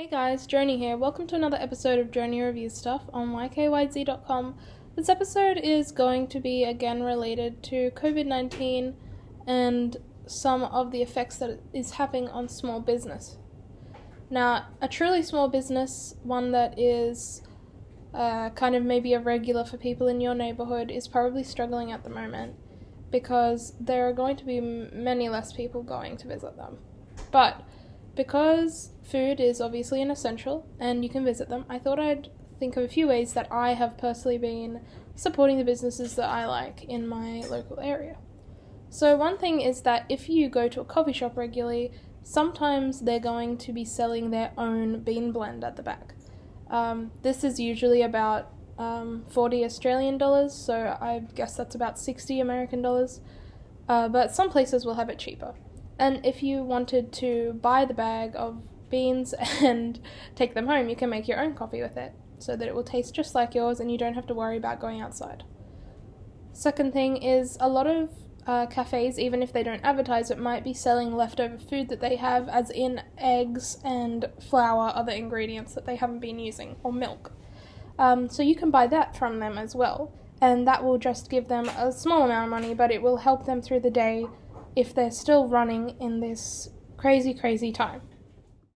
Hey guys, Joni here. Welcome to another episode of Joni Reviews Stuff on ykyz.com. This episode is going to be again related to COVID 19 and some of the effects that it is having on small business. Now, a truly small business, one that is uh, kind of maybe a regular for people in your neighborhood, is probably struggling at the moment because there are going to be many less people going to visit them. But because food is obviously an essential and you can visit them, I thought I'd think of a few ways that I have personally been supporting the businesses that I like in my local area. So, one thing is that if you go to a coffee shop regularly, sometimes they're going to be selling their own bean blend at the back. Um, this is usually about um, 40 Australian dollars, so I guess that's about 60 American dollars. Uh, but some places will have it cheaper. And if you wanted to buy the bag of beans and take them home, you can make your own coffee with it so that it will taste just like yours and you don't have to worry about going outside. Second thing is a lot of uh, cafes, even if they don't advertise it, might be selling leftover food that they have, as in eggs and flour, other ingredients that they haven't been using, or milk. Um, so you can buy that from them as well, and that will just give them a small amount of money, but it will help them through the day if they're still running in this crazy, crazy time.